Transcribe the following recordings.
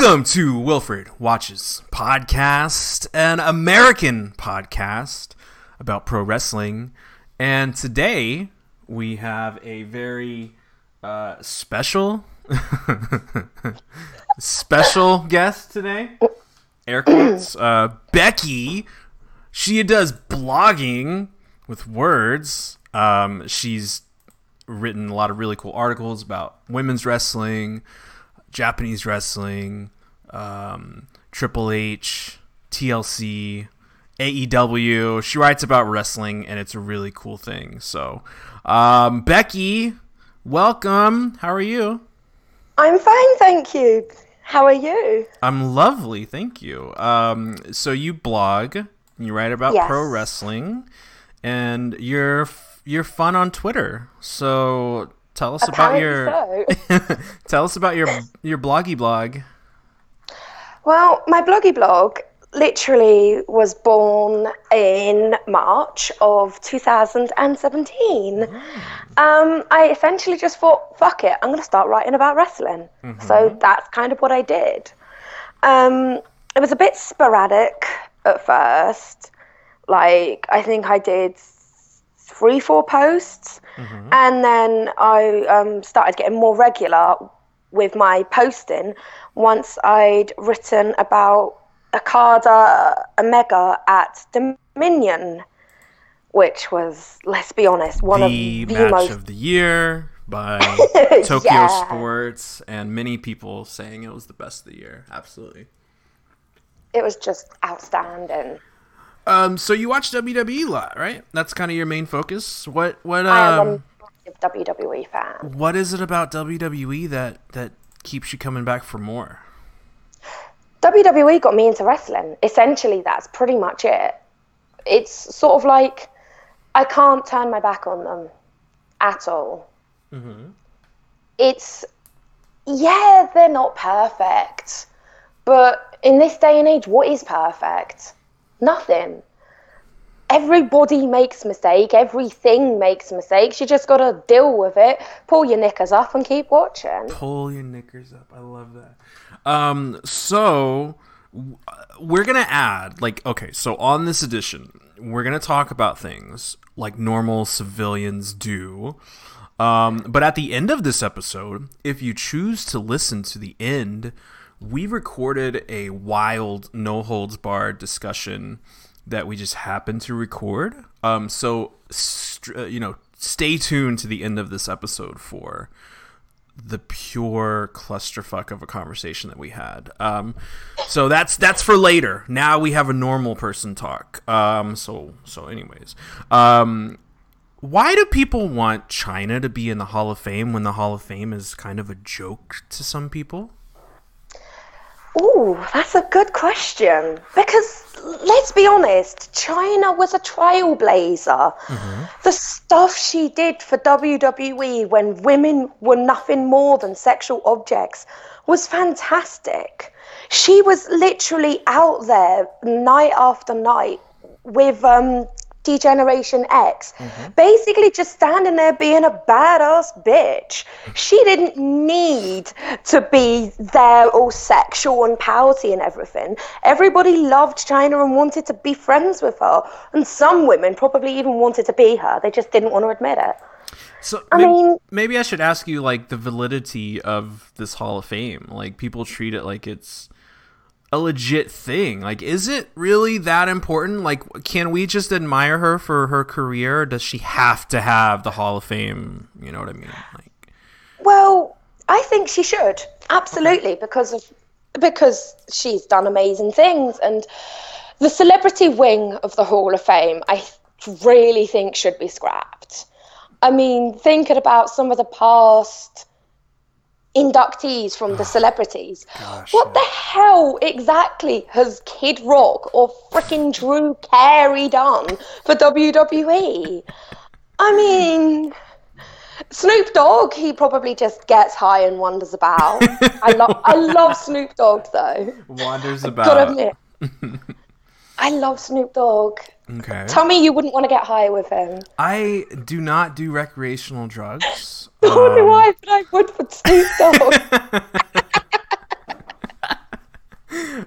Welcome to Wilfred Watches Podcast, an American podcast about pro wrestling. And today we have a very uh, special, special guest today. Air quotes. Uh, Becky. She does blogging with words. Um, she's written a lot of really cool articles about women's wrestling, Japanese wrestling, um, Triple H, TLC, AEW. She writes about wrestling, and it's a really cool thing. So, um, Becky, welcome. How are you? I'm fine, thank you. How are you? I'm lovely, thank you. Um, so you blog, you write about Yes. pro wrestling, and you're you're fun on Twitter. So tell us about your so. tell us about your your bloggy blog. Well, my bloggy blog literally was born in March of 2017. Um, I essentially just thought, fuck it, I'm going to start writing about wrestling. So that's kind of what I did. Um, it was a bit sporadic at first. Like, I think I did three, four posts. And then I um, started getting more regular with my posting once I'd written about Okada Omega at Dominion, which was, let's be honest, one the of the match most. of the year by Tokyo Yeah. Sports, and many people saying it was the best of the year. Absolutely. It was just outstanding. Um, so you watch WWE a lot, right? That's kind of your main focus. What what um massive WWE fan. what is it about WWE that that keeps you coming back for more? WWE got me into wrestling. Essentially, that's pretty much it. It's sort of like I can't turn my back on them at all. Mm-hmm. It's, yeah, they're not perfect. But in this day and age, what is perfect? Nothing. Everybody makes mistake. Everything makes mistakes. You just got to deal with it, pull your knickers up, and keep watching. Pull your knickers up. I love that. Um, so we're gonna add like okay, so on this edition, we're gonna talk about things like normal civilians do. Um, but at the end of this episode, if you choose to listen to the end, we recorded a wild, no holds barred discussion that we just happened to record. Um, so, str- uh, you know, stay tuned to the end of this episode for the pure clusterfuck of a conversation that we had. Um, so that's that's for later. Now we have a normal person talk. Um, so so anyways, um, why do people want Chyna to be in the Hall of Fame when the Hall of Fame is kind of a joke to some people? Ooh, that's a good question. Because let's be honest, Chyna was a trailblazer. The stuff she did for WWE when women were nothing more than sexual objects was fantastic. She was literally out there night after night with um, Degeneration X, mm-hmm. basically just standing there being a badass bitch. She didn't need to be there all sexual and pouty and everything. Everybody loved Chyna and wanted to be friends with her. And some women probably even wanted to be her. They just didn't want to admit it. So I may- mean- maybe I should ask you like the validity of this Hall of Fame. Like people treat it like it's a legit thing. Like is it really that important? Like can we just admire her for her career does she have to have the Hall of Fame? You know what I mean? Like Well, I think she should absolutely because of because she's done amazing things and the celebrity wing of the Hall of Fame I really think should be scrapped. I mean, thinking about some of the past inductees from the ah, celebrities. Gosh, what the hell exactly has Kid Rock or freaking Drew Carey done for WWE? I mean, Snoop Dogg, he probably just gets high and wanders about. I love I love Snoop Dogg though. Wanders about. Gotta admit. I love Snoop Dogg. Okay. Tell me you wouldn't want to get high with him. I do not do recreational drugs. I don't know Um, why, but I would for Snoop Dogg.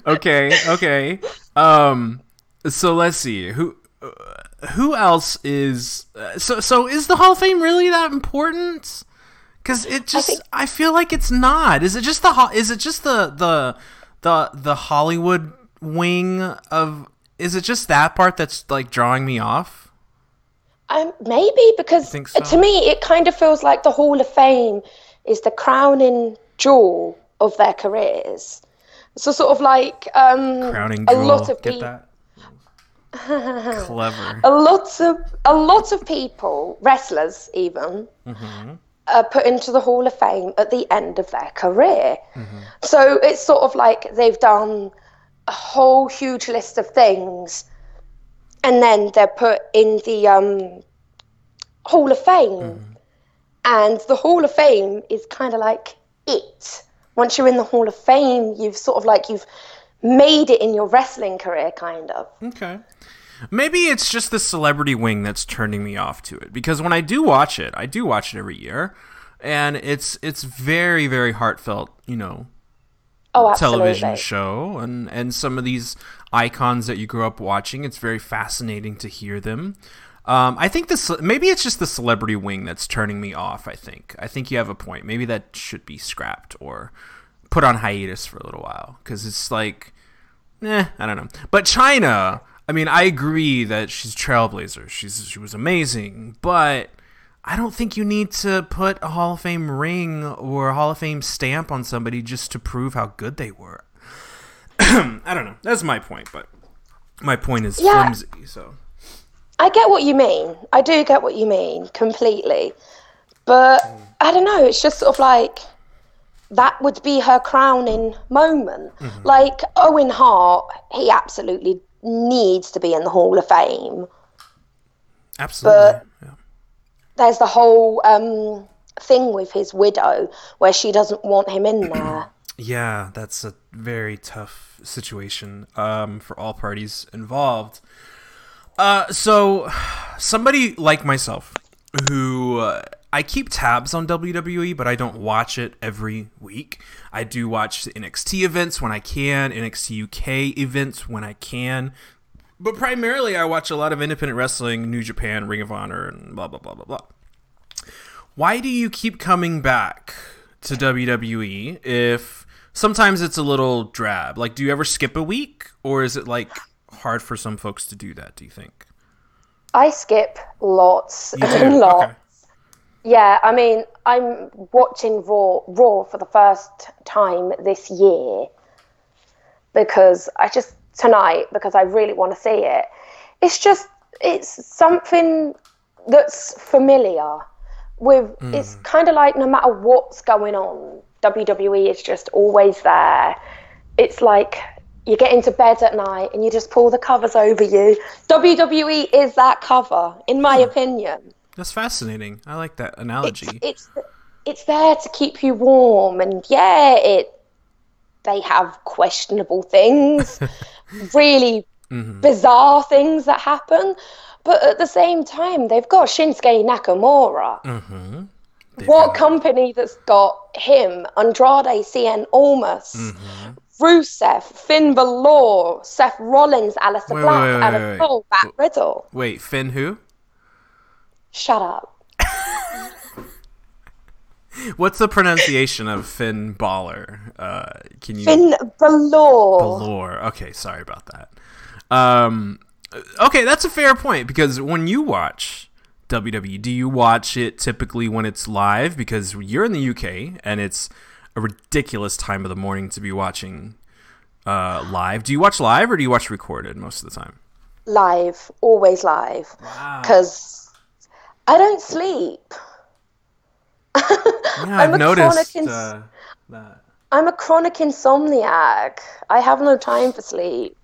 okay, okay. Um, so let's see who uh, who else is uh, so so is the Hall of Fame really that important? Because it just I, think- feel like it's not. Is it just the is it just the the the the Hollywood wing of? Is it just that part that's like drawing me off? Um, maybe because so? to me it kind of feels like the Hall of Fame is the crowning jewel of their careers. So sort of like um, Crowning a lot of Get people, that? Clever. a lot of a lot of people, wrestlers even, Mm-hmm. are put into the Hall of Fame at the end of their career. Mm-hmm. So it's sort of like they've done a whole huge list of things, and then they're put in the um, Hall of Fame. Mm-hmm. And the Hall of Fame is kind of like it. Once you're in the Hall of Fame, you've sort of like you've made it in your wrestling career, kind of. Okay. Maybe it's just the celebrity wing that's turning me off to it because when I do watch it, I do watch it every year, and it's it's very very heartfelt, you know, Oh, television show, and and some of these icons that you grew up watching, it's very fascinating to hear them. Um, I think this maybe it's just the celebrity wing that's turning me off. I think I think you have a point. Maybe that should be scrapped or put on hiatus for a little while because it's like Eh, I don't know. But Chyna, I mean, I agree that she's trailblazer. She's she was amazing, but I don't think you need to put a Hall of Fame ring or a Hall of Fame stamp on somebody just to prove how good they were. I don't know. That's my point, but my point is Yeah. flimsy. So I get what you mean. I do get what you mean completely. But I don't know, it's just sort of like that would be her crowning moment. Mm-hmm. Like Owen Hart, he absolutely needs to be in the Hall of Fame. absolutely, yeah. There's the whole um, thing with his widow where she doesn't want him in there. Yeah, that's a very tough situation um, for all parties involved. Uh, so, somebody like myself, who uh, I keep tabs on WWE, but I don't watch it every week. I do watch the NXT events when I can, NXT UK events when I can. But primarily, I watch a lot of independent wrestling, New Japan, Ring of Honor, and blah, blah, blah, blah, blah. Why do you keep coming back to WWE if sometimes it's a little drab? Like, do you ever skip a week? Or is it like hard for some folks to do that, do you think? I skip lots and lots. Okay. Yeah, I mean, I'm watching Raw Raw for the first time this year because I just tonight because I really want to see it. It's just it's something that's familiar with hmm. it's kind of like no matter what's going on, WWE is just always there. It's like you get into bed at night and you just pull the covers over you. WWE is that cover, in my hmm. opinion That's fascinating. I like that analogy. it's it's there to keep you warm and yeah it they have questionable things really bizarre things that happen but at the same time they've got Shinsuke Nakamura They've what company that's got him Andrade Cien Almas Mm-hmm. Rusev, Finn Balor, Seth Rollins, Aleister Wait, Black, wait, wait, Adam. Cole, Matt Riddle. Wait, Finn who? Shut up. What's the pronunciation of Finn Baller? Uh, can you Finn Balor. Balor. Okay, sorry about that. Um, okay, that's a fair point because when you watch WWE, do you watch it typically when it's live? Because you're in the UK and it's a ridiculous time of the morning to be watching uh, live. Do you watch live or do you watch recorded most of the time? live, always live, because I don't sleep. Yeah, I'm I've a noticed. chronic ins- uh, that? I'm a chronic insomniac. I have no time for sleep.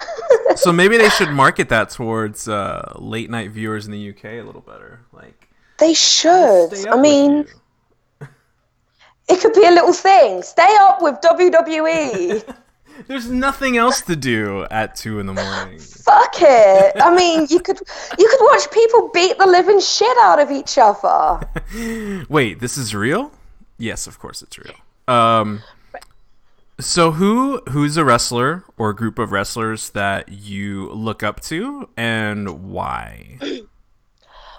so maybe they should market that towards uh, late night viewers in the UK a little better. Like They should. I mean, it could be a little thing. Stay up with. WWE. there's nothing else to do at two in the morning. Fuck it. I mean, you could you could watch people beat the living shit out of each other. Wait, this is real? Yes, of course it's real. Um, so who who's a wrestler or group of wrestlers that you look up to and why?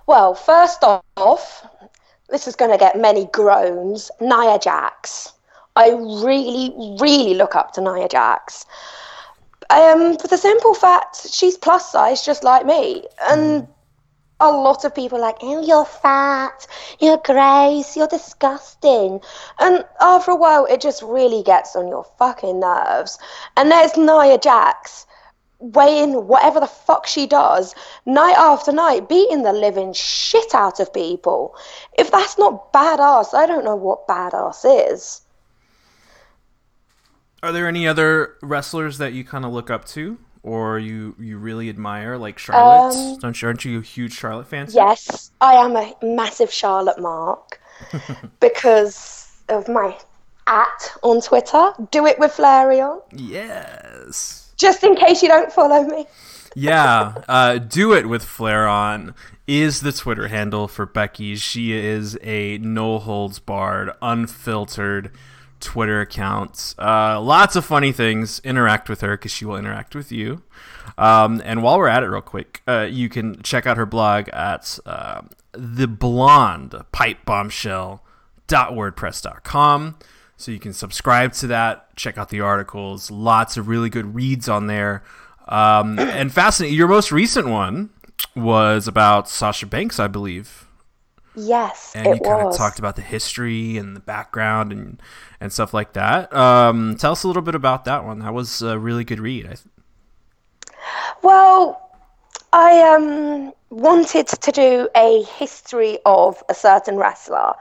Well, first off, this is going to get many groans. Nia Jax. I really, really look up to Nia Jax. Um, for the simple fact, she's plus size just like me. And a lot of people are like, oh, you're fat, you're gross, you're disgusting. And after a while, it just really gets on your fucking nerves. And there's Nia Jax weighing whatever the fuck she does night after night, beating the living shit out of people. If that's not badass, I don't know what badass is. Are there any other wrestlers that you kind of look up to or you you really admire, like Charlotte? Um, Don't you, aren't you a huge Charlotte fan? Yes, I am a massive Charlotte Mark because of my at on Twitter. Do it with Flareon. Yes. Just in case you don't follow me. Yeah, uh, do it with Flair on is the Twitter handle for Becky. She is a no holds barred, unfiltered Twitter accounts. Uh, lots of funny things. Interact with her because she will interact with you. Um, and while we're at it, real quick, uh, you can check out her blog at uh, the blonde pipe bombshell wordpress.com so you can subscribe to that check out the articles lots of really good reads on there um, and fascinating your most recent one was about sasha banks i believe Yes, and you kind of talked about the history and the background and and stuff like that. Um, tell us a little bit about that one. That was a really good read. I th- Well, I um, wanted to do a history of a certain wrestler,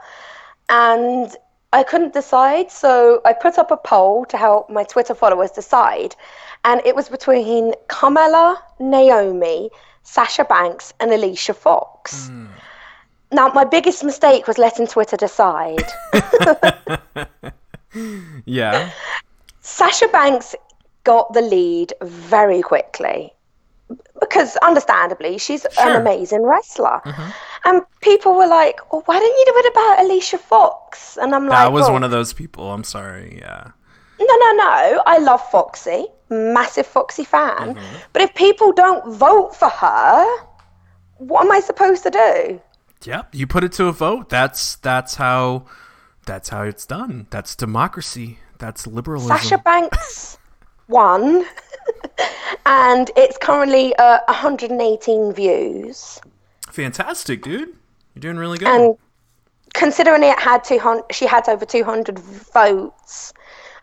and I couldn't decide, so I put up a poll to help my Twitter followers decide, and it was between Carmella, Naomi, Sasha Banks, and Alicia Fox. Now, my biggest mistake was letting Twitter decide. yeah Sasha Banks got the lead very quickly because, understandably, she's Sure. An amazing wrestler. And people were like, well, why don't you do it about Alicia Fox? And I'm like, that was well, one of those people i'm sorry yeah no, no, no. I love Foxy, massive Foxy fan. Mm-hmm. But if people don't vote for her, what am I supposed to do? Yep, you put it to a vote. That's that's how that's how it's done. That's democracy. That's liberalism. Sasha Banks won, and it's currently uh, 118 views. Fantastic, dude. You're doing really good. And considering it had 200, she had over 200 votes.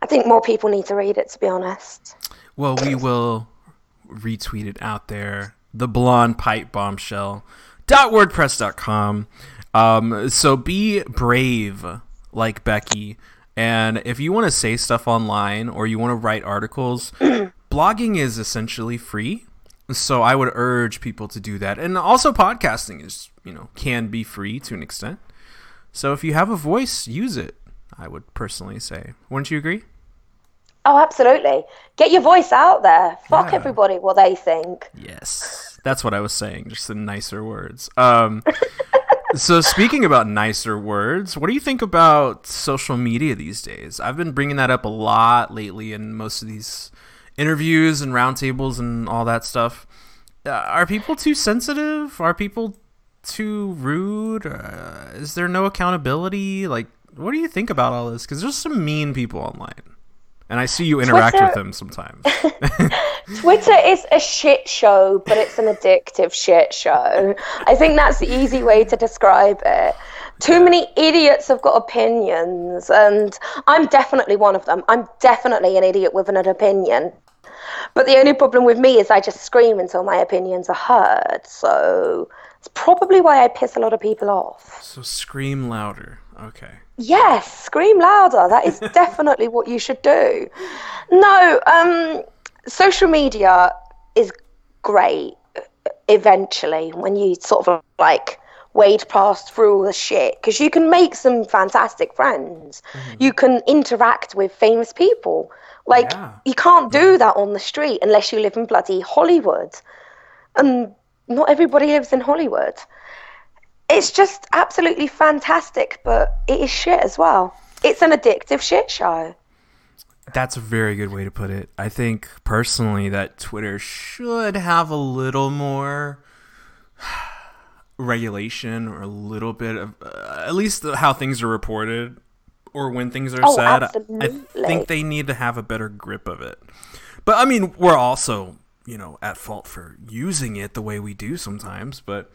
I think more people need to read it, to be honest. well, we will retweet it out there. The blonde pipe bombshell. Wordpress.com. Um, so be brave like Becky. And if you want to say stuff online or you want to write articles, blogging is essentially free. So I would urge people to do that. And also podcasting is, you know, can be free to an extent. So if you have a voice, use it. I would personally say. Wouldn't you agree? Oh, absolutely. Get your voice out there. Fuck Yeah. everybody what they think. Yes, that's what I was saying. Just in nicer words. Um, so speaking about nicer words, what do you think about social media these days? I've been bringing that up a lot lately in most of these interviews and roundtables and all that stuff. Uh, are people too sensitive? Are people too rude? Uh, is there no accountability? Like, what do you think about all this? Because there's some mean people online, and I see you interact with them sometimes. Twitter is a shit show, but it's an addictive shit show. I think that's the easy way to describe it. Too many idiots have got opinions, and I'm definitely one of them. I'm definitely an idiot with an opinion. But the only problem with me is I just scream until my opinions are heard. So it's probably why I piss a lot of people off. So scream louder. Okay. Yes, scream louder. That is definitely what you should do. No, um, social media is great uh, eventually when you sort of like wade past through all the shit because you can make some fantastic friends. Mm-hmm. You can interact with famous people. Like, Yeah. you can't do that on the street unless you live in bloody Hollywood. And not everybody lives in Hollywood it's just absolutely fantastic, but it is shit as well. It's an addictive shit show. That's a very good way to put it. I think personally that Twitter should have a little more regulation or a little bit of uh, at least how things are reported or when things are Oh, said. I think they need to have a better grip of it. But I mean, we're also, you know, at fault for using it the way we do sometimes, but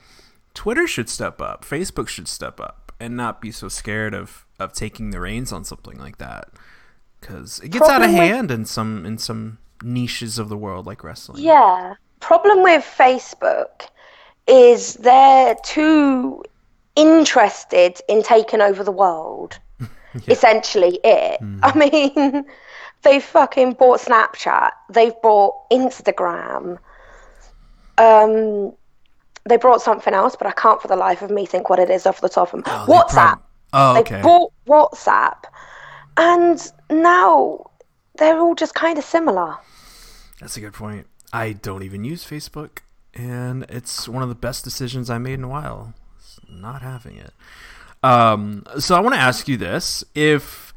Twitter should step up, Facebook should step up and not be so scared of of taking the reins on something like that cuz it gets out of Problem with- hand in some in some niches of the world like wrestling. Yeah. Problem with Facebook is they're too interested in taking over the world. Essentially, it. I mean, they fucking bought Snapchat. They've bought Instagram. Um, they brought something else, but I can't for the life of me think what it is off the top of Oh, they WhatsApp. prob- oh, They bought WhatsApp, and now they're all just kind of similar. That's a good point. I don't even use Facebook, and it's one of the best decisions I made in a while. Not having it. Um, so I want to ask you this: if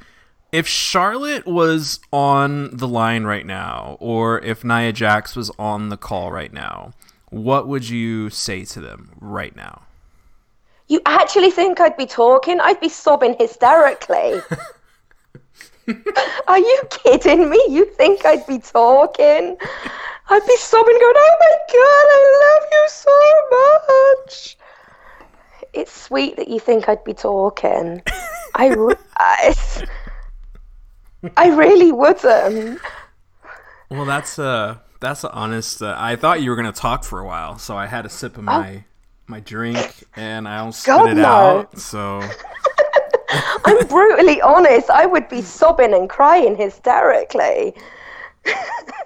if Charlotte was on the line right now, or if Nia Jax was on the call right now, what would you say to them right now? You actually think I'd be talking? I'd be sobbing hysterically. Are you kidding me? You think I'd be talking? I'd be sobbing, going, "Oh my god, I love you so much." It's sweet that you think I'd be talking. I, re- I, I really wouldn't. Well, that's uh that's honest. Uh, I thought you were gonna talk for a while, so I had a sip of my my drink and I almost spit God, it no. out. So I'm brutally honest. I would be sobbing and crying hysterically.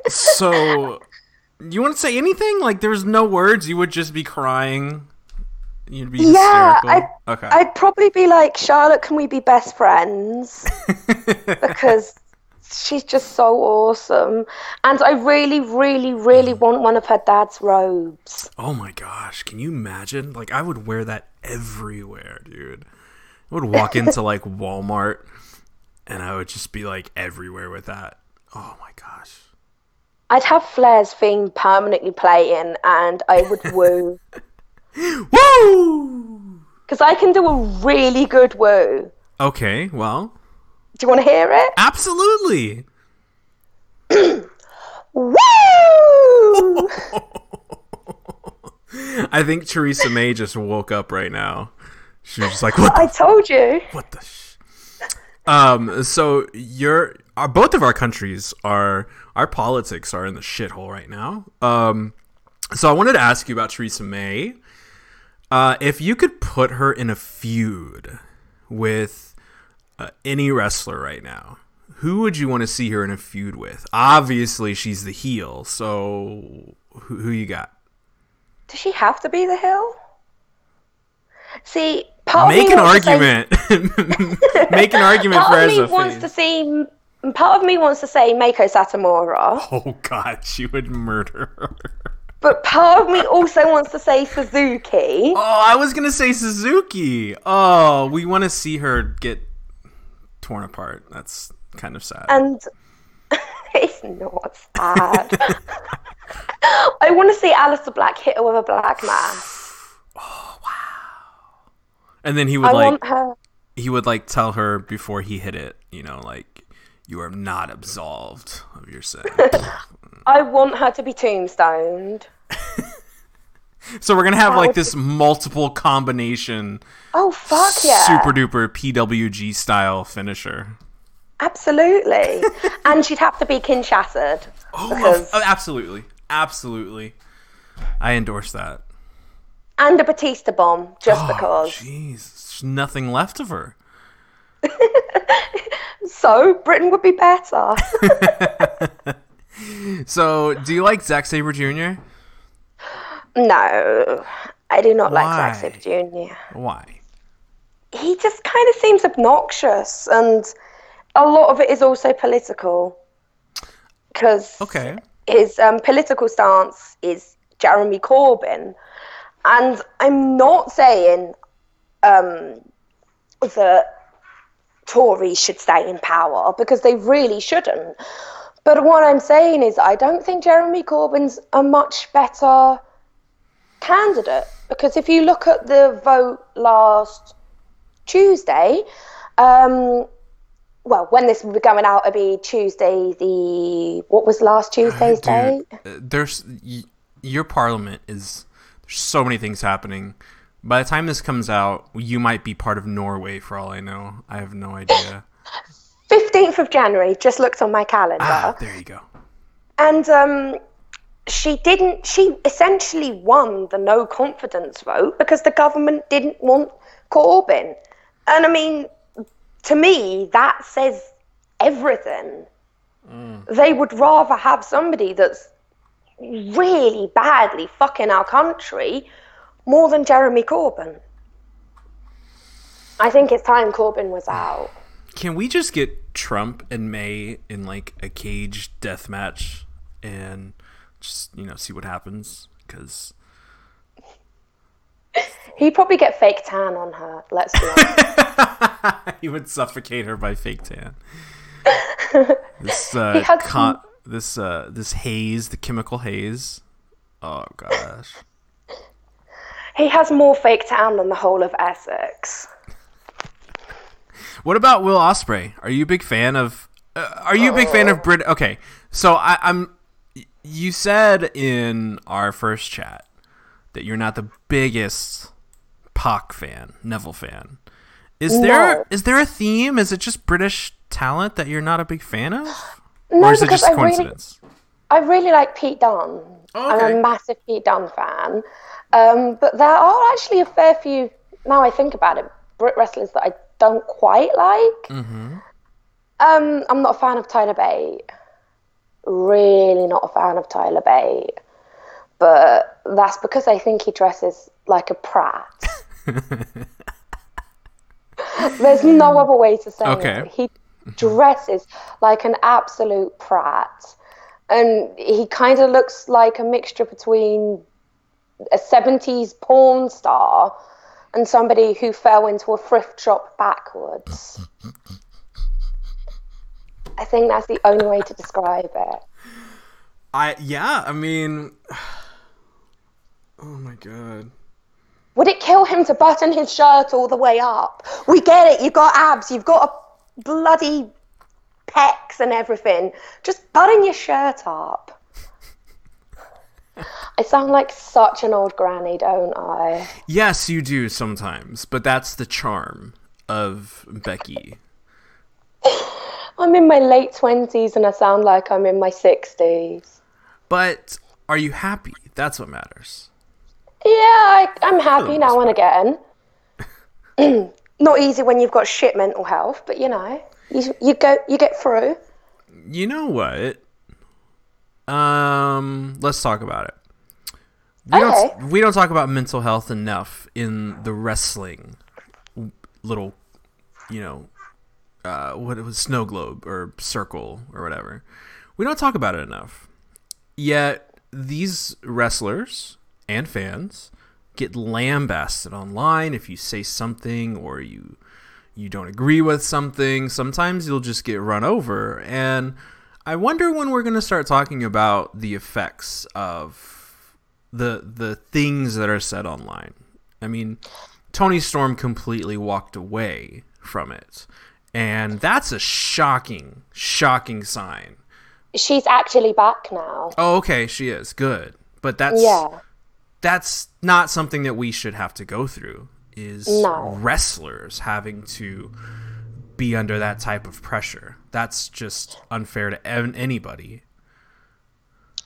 so you want to say anything? Like there's no words. You would just be crying. You'd be Yeah, hysterical. I, okay. I'd probably be like, Charlotte, can we be best friends? because she's just so awesome. And I really, really, really mm. want one of her dad's robes. oh my gosh, can you imagine? Like I would wear that everywhere, dude. I would walk into like Walmart and I would just be like everywhere with that. Oh my gosh. I'd have Flair's theme permanently playing and I would woo. Woo! Because I can do a really good woo. Okay, well, Do you want to hear it? absolutely. Woo! I think Theresa May just woke up right now. She was just like, "What? The, I told you. what the?" Sh-? Um. So you're, our, both of our countries are, our politics are in the shithole right now. Um. So I wanted to ask you about Theresa May. Uh, if you could put her in a feud with uh, any wrestler right now, who would you want to see her in a feud with? Obviously, she's the heel. So who, who you got? Does she have to be the heel? See, part Make an to say- argument. Make an argument for part of me Ezra. wants to see. Part of me wants to say Meiko Satomura, Oh God, she would murder her. but part of me also wants to say Suzuki. Oh, I was gonna say Suzuki. Oh, we want to see her get torn apart. That's kind of sad. And it's not sad. I want to see Aleister Black hit her with a black mass. Oh, and then he would I like he would like tell her before he hit it. You know, like you are not absolved of your sin. I want her to be tombstoned. so we're gonna have like this multiple combination, Oh fuck yeah! super duper PWG style finisher. Absolutely. and she'd have to be Kinshasa. Oh, Because- oh, absolutely, absolutely. I endorse that. And a Batista bomb, just Oh, because. jeez, nothing left of her. so Britain would be better. So, do you like Zack Sabre Jr.? no, I do not like Why? Zack Sabre Jr. Why? He just kind of seems obnoxious, and a lot of it is also political. Because Okay. his um, political stance is Jeremy Corbyn. And I'm not saying um, that Tories should stay in power because they really shouldn't. But what I'm saying is, I don't think Jeremy Corbyn's a much better candidate because if you look at the vote last Tuesday, um, well, when this will be going out, it'll be Tuesday. The what was last Tuesday's date? Dude, uh, there's y- your parliament is so many things happening. By the time this comes out, you might be part of Norway for all I know. I have no idea. Fifteenth of January. Just looked on my calendar, ah, there you go. and um, she didn't. She essentially won the no confidence vote because the government didn't want Corbyn. And I mean, to me, that says everything. They would rather have somebody that's really badly fucking our country more than Jeremy Corbyn. I think it's time Corbyn was out. Can we just get Trump and May in like a cage death match and just you know see what happens? Because He'd probably get fake tan on her, let's be honest. he would suffocate her by fake tan. This uh, He had con- this uh, this haze, the chemical haze. Oh gosh. he has more fake tan than the whole of Essex. What about Will Ospreay? Are you a big fan of? Uh, are you a big fan of Brit? Okay, so I, I'm. You said in our first chat that you're not the biggest Pac fan, Neville fan. Is there No. is there a theme? Is it just British talent that you're not a big fan of, No, or is it because just I really. I really like Pete Dunne. Oh, I'm a massive Pete Dunne fan. Um, but there are actually a fair few, now I think about it, Brit wrestlers that I don't quite like. Mm-hmm. Um, I'm not a fan of Tyler Bate. Really not a fan of Tyler Bate. But that's because I think he dresses like a prat. There's no other way to say Okay. it. He dresses like an absolute prat. And he kind of looks like a mixture between a 70s porn star and somebody who fell into a thrift shop backwards. I think that's the only way to describe it. I yeah. I mean, oh my god. Would it kill him to button his shirt all the way up? We get it. You've got abs. You've got a bloody pecs and everything. Just button your shirt up. I sound like such an old granny, don't I? Yes, you do sometimes, but that's the charm of Becky. I'm in my late 20s and I sound like I'm in my 60s. But are you happy? That's what matters. Yeah, I, I'm happy now and again. Not easy when you've got shit mental health, but you know, you, you go, you get through. You know what? Um, let's talk about it. We Okay. don't we don't talk about mental health enough in the wrestling little, you know, uh, what it was snow globe or circle or whatever. We don't talk about it enough. Yet these wrestlers and fans get lambasted online if you say something or you you don't agree with something. Sometimes you'll just get run over and I wonder when we're going to start talking about the effects of the the things that are said online. I mean, Toni Storm completely walked away from it. And that's a shocking, shocking sign. She's actually back now. Oh, okay, she is. Good. But that's Yeah. That's not something that we should have to go through is No. wrestlers having to be under that type of pressure. That's just unfair to anybody.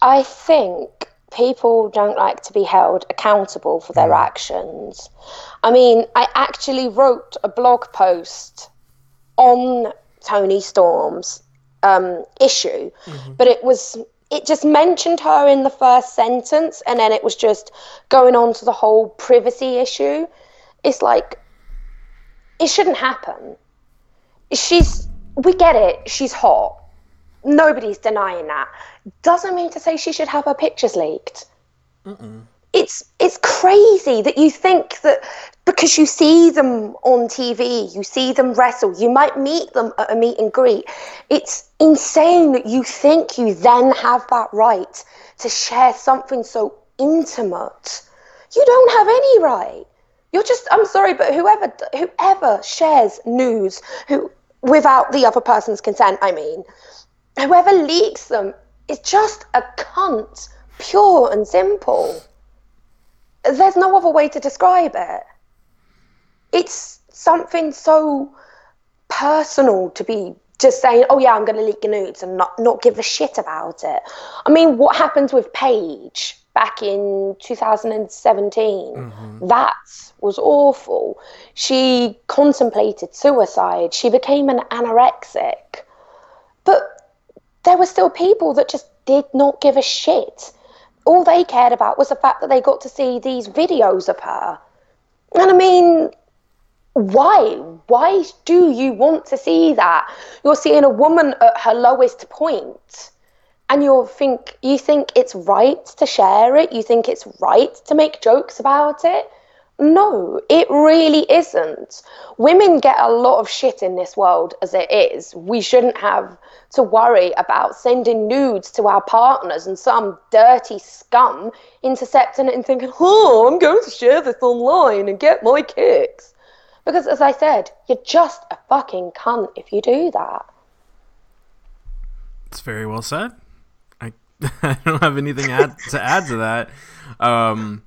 I think people don't like to be held accountable for their actions. I mean, I actually wrote a blog post on Toni Storm's um, issue, but it was it just mentioned her in the first sentence, and then it was just going on to the whole privacy issue. It's like it shouldn't happen. She's we get it. She's hot. Nobody's denying that. Doesn't mean to say she should have her pictures leaked. Mm. It's it's crazy that you think that because you see them on TV, you see them wrestle, you might meet them at a meet and greet. It's insane that you think you then have that right to share something so intimate. You don't have any right. You're just I'm sorry, but whoever whoever shares news who without the other person's consent, I mean, whoever leaks them is just a cunt, pure and simple. There's no other way to describe it. It's something so personal to be just saying, "Oh yeah, I'm going to leak your nudes" and not not give a shit about it. I mean, what happened with Paige back in 2017? Mm-hmm. That was awful. She contemplated suicide. She became an anorexic, but there were still people that just did not give a shit. All they cared about was the fact that they got to see these videos of her. And I mean, why? Why do you want to see that? You're seeing a woman at her lowest point and you think you think it's right to share it, you think it's right to make jokes about it. No, it really isn't. Women get a lot of shit in this world as it is. We shouldn't have to worry about sending nudes to our partners and some dirty scum intercepting it and thinking, oh, I'm going to share this online and get my kicks. Because as I said, you're just a fucking cunt if you do that. It's very well said. I I don't have anything add, to add to that. Um,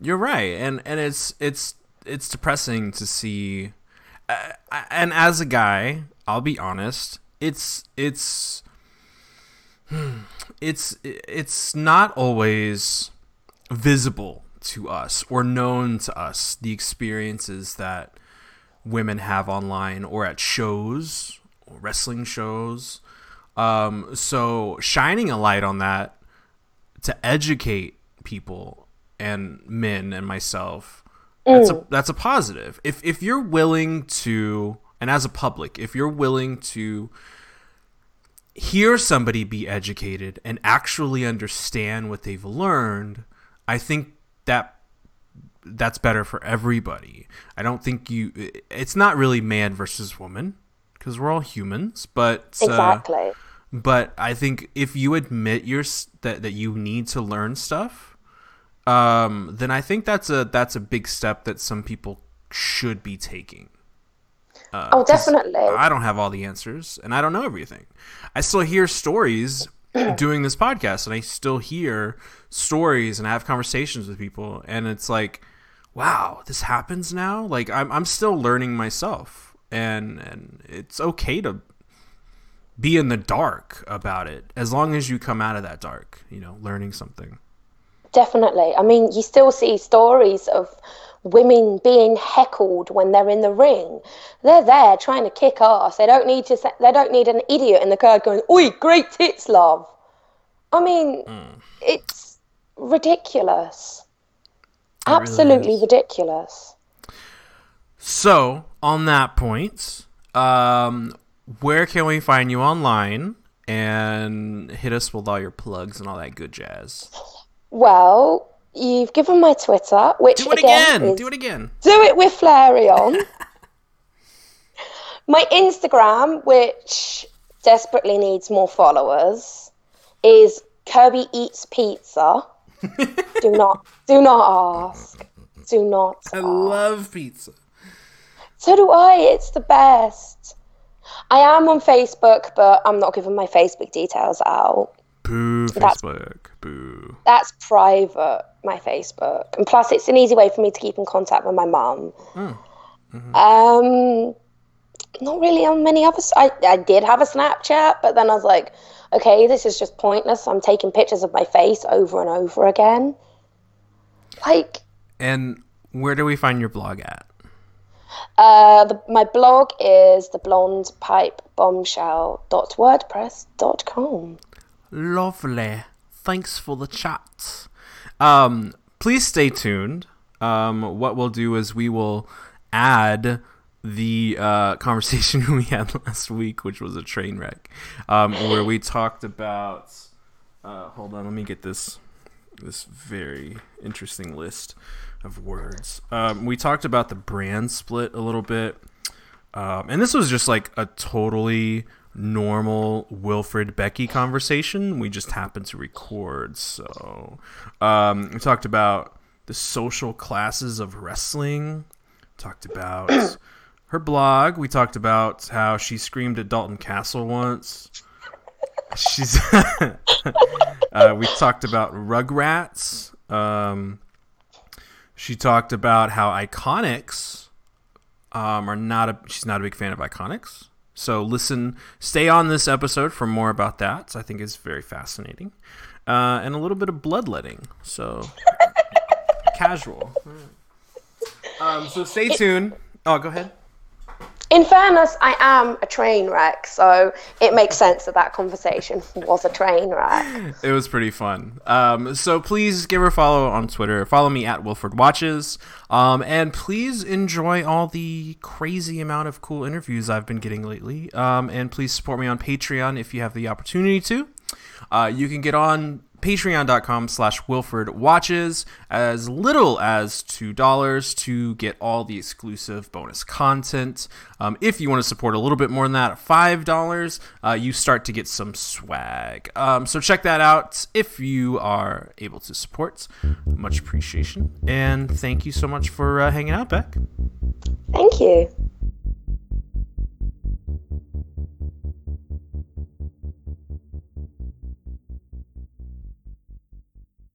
you're right, and and it's it's it's depressing to see. Uh, and as a guy, I'll be honest, it's it's it's it's not always visible to us or known to us the experiences that women have online or at shows or wrestling shows. Um, so shining a light on that to educate people and men and myself that's a that's a positive. If if you're willing to and as a public if you're willing to hear somebody be educated and actually understand what they've learned i think that that's better for everybody i don't think you it's not really man versus woman because we're all humans but uh, Exactly. but I think if you admit your that that you need to learn stuff, um, then I think that's a that's a big step that some people should be taking. Uh, oh, definitely. I don't have all the answers, and I don't know everything. I still hear stories doing this podcast, and I still hear stories and I have conversations with people, and it's like, wow, this happens now. Like I'm I'm still learning myself, and and it's okay to be in the dark about it as long as you come out of that dark, you know, learning something. Definitely. I mean, you still see stories of women being heckled when they're in the ring. They're there trying to kick ass. They don't need to. Say, they don't need an idiot in the crowd going, "Oi, great tits, love." I mean, hmm. it's ridiculous. Really Absolutely is. ridiculous. So, on that point, um, where can we find you online? And hit us with all your plugs and all that good jazz. Well, you've given my Twitter, which Do it again, again. is- Do it again. Do it with Flareon. My Instagram, which desperately needs more followers, is Kirby Eats Pizza. Do not, do not ask. Do not. I ask. love pizza. So do I. It's the best. I am on Facebook, but I'm not giving my Facebook details out. Boo, That's- Facebook. Boo. That's private, my Facebook. And plus, it's an easy way for me to keep in contact with my mum. Um, not really on many others. I, I did have a Snapchat, but then I was like, okay, this is just pointless. I'm taking pictures of my face over and over again. Like, And where do we find your blog at? Uh, the, my blog is the blonde pipe bombshell.wordpress.com. Lovely. Thanks for the chat. Um, please stay tuned. Um, what we'll do is we will add the uh, conversation we had last week, which was a train wreck, um, where we talked about. Uh, hold on, let me get this this very interesting list of words. Um, we talked about the brand split a little bit, um, and this was just like a totally normal Wilfred Becky conversation. We just happened to record, so um, we talked about the social classes of wrestling. Talked about her blog. We talked about how she screamed at Dalton Castle once. She's. uh, we talked about Rugrats. Um, she talked about how IIconics um, are not a. She's not a big fan of IIconics. So listen, stay on this episode for more about that. I think it's very fascinating, uh, and a little bit of bloodletting. So casual. Um, so stay tuned. Oh, go ahead. In fairness, I am a train wreck, so it makes sense that that conversation was a train wreck. It was pretty fun. Um, so please give her a follow on Twitter. Follow me at Wilford Watches. Um, and please enjoy all the crazy amount of cool interviews I've been getting lately. Um, and please support me on Patreon if you have the opportunity to. Uh, you can get on patreon.com slash wilford watches as little as $2 to get all the exclusive bonus content. Um, if you want to support a little bit more than that $5 uh, you start to get some swag. Um, so check that out if you are able to support. Much appreciation and thank you so much for uh, hanging out beck. Thank you.